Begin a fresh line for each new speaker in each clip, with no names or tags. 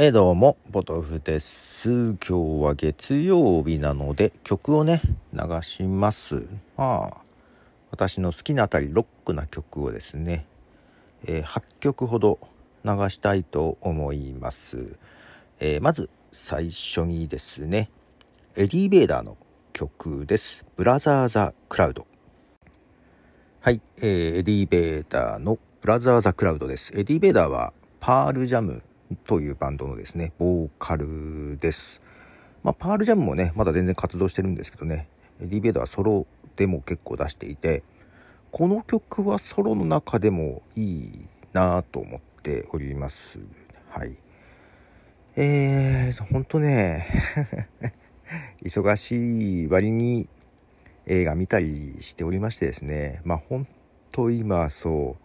えー、どうも、ポトフです。今日は月曜日なので曲をね、流します。まあ、私の好きなあたりロックな曲をですね、えー、8曲ほど流したいと思います。えー、まず最初にですね、エディ・ヴェダーの曲です。 Brother the Cloud。はい、えー、エディ・ヴェダーの Brother the Cloud です。エディ・ヴェダーはパールジャムというバンドのですね、ボーカルです。まあ、パールジャムもね、まだ全然活動してるんですけどね、エディ・ベーダーはソロでも結構出していて、この曲はソロの中でもいいなと思っております。はい。えー、ほんとね、忙しい割に映画見たりしておりましてですね、まあほんと今そ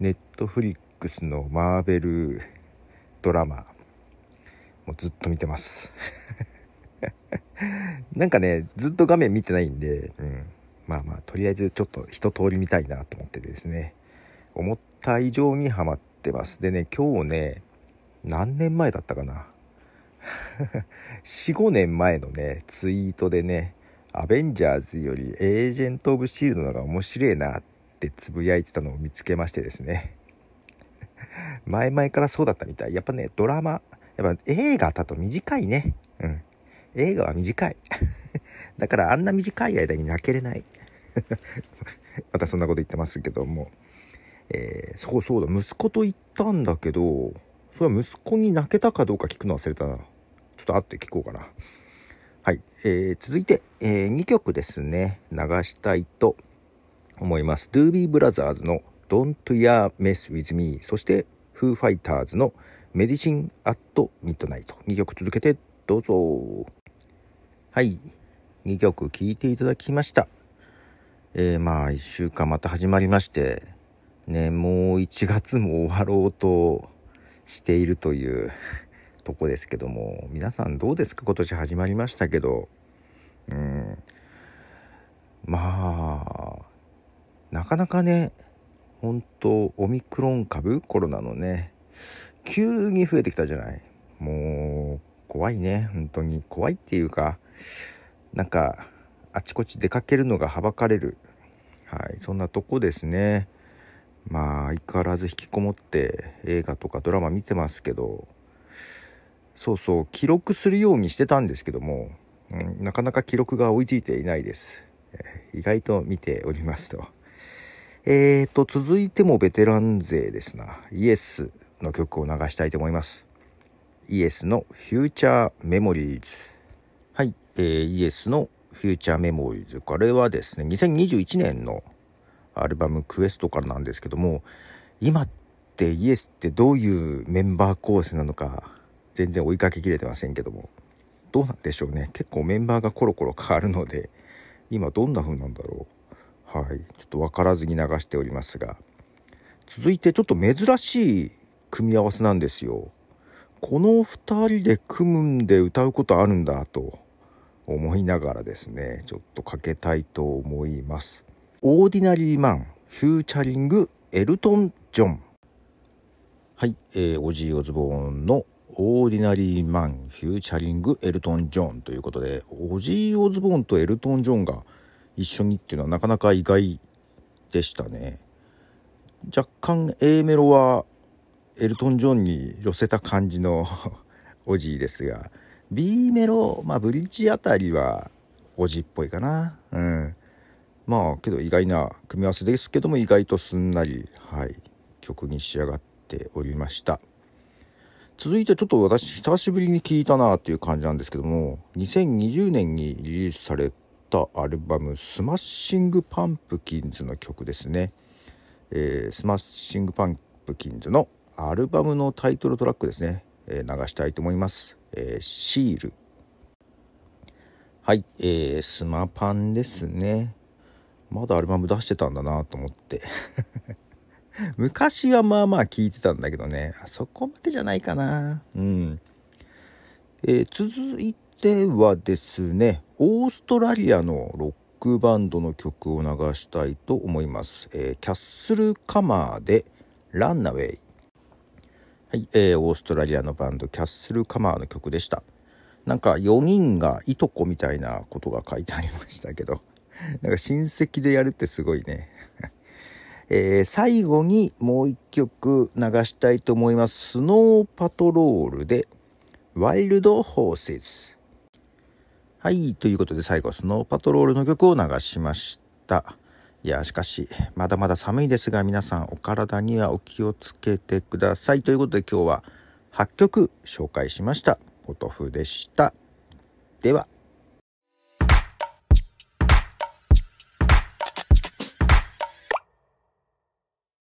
う、ネットフリックスのマーベルドラマ。もうずっと見てます。なんかねずっと画面見てないんで、うん、まあまあとりあえずちょっと一通り見たいなと思ってですね。思った以上にハマってます。でね今日ね何年前だったかな。45年前のねツイートでねアベンジャーズよりエージェント・オブ・シールドの方が面白いなってつぶやいてたのを見つけましてですね。前々からそうだったみたい。やっぱね、ドラマ、やっぱ映画だと短いね。うん。映画は短い。だからあんな短い間に泣けれない。またそんなこと言ってますけども。えー、そうそうだ、息子と言ったんだけど、それは息子に泣けたかどうか聞くの忘れたな。ちょっと会って聞こうかな。はい。えー、続いて、えー、2曲ですね、流したいと思います。ドゥービーブラザーズの Don't Ya Mess With Me そしてフーファイターズのメディシン・アット・ミッドナイト2曲続けてどうぞ。はい。2曲聴いていただきました。えー、まあ1週間また始まりましてねもう1月も終わろうとしているという とこですけども皆さんどうですか？今年始まりましたけど。うん。まあなかなかね本当オミクロン株？コロナのね。急に増えてきたじゃない？もう怖いね。本当に。怖いっていうかなんかあちこち出かけるのがはばかれる。はい。そんなとこですね。まあ相変わらず引きこもって映画とかドラマ見てますけど。そうそう。記録するようにしてたんですけども、うん、なかなか記録が追いついていないです、意外と見ておりますと。えーと、続いてもベテラン勢ですな。イエスの曲を流したいと思います。イエスのフューチャーメモリーズ。はい、えー、イエスのフューチャーメモリーズ。これはですね、2021年のアルバムクエストからなんですけども、今ってイエスってどういうメンバー構成なのか、全然追いかけきれてませんけども、どうなんでしょうね。結構メンバーがコロコロ変わるので、今どんな風なんだろう。はい、ちょっと分からずに流しておりますが続いてちょっと珍しい組み合わせなんですよ。この2人で組むんで歌うことあるんだと思いながらですねちょっとかけたいと思います。 Ordinary Man featuring エルトン・ジョンはい、えー、オジー・オズボーンの Ordinary Man featuring エルトン・ジョンということでオジー・オズボーンとエルトン・ジョンが一緒にっていうのはなかなか意外でしたね。若干 A メロはエルトン・ジョンに寄せた感じのオジーですが B メロまあブリッジあたりはオジーっぽいかな。うん。まあけど意外な組み合わせですけども意外とすんなりはい曲に仕上がっておりました。続いてちょっと私久しぶりに聴いたなっていう感じなんですけども2020年にリリースされたアルバム「スマッシング・パンプキンズ」の曲ですね、えー、スマッシング・パンプキンズのアルバムのタイトルトラックですね、えー、流したいと思います、えー、シール。はい、えー、スマパンですね。まだアルバム出してたんだなと思って。昔はまあまあ聞いてたんだけどね。あそこまでじゃないかな。うん。えー、続いてはですね。オーストラリアのロックバンドの曲を流したいと思います、えー、キャッスルカマーでランナウェイ。はい、えー、オーストラリアのバンドキャッスルカマーの曲でした。なんか4人がいとこみたいなことが書いてありましたけど。なんか親戚でやるってすごいね。えー、最後にもう一曲流したいと思います。スノーパトロールでワイルドホーセズ。はい。ということで最後スノーパトロールの曲を流しました。いや、しかし、まだまだ寒いですが、皆さんお体にはお気をつけてください。ということで今日は8曲紹介しました。ポトフでした。では。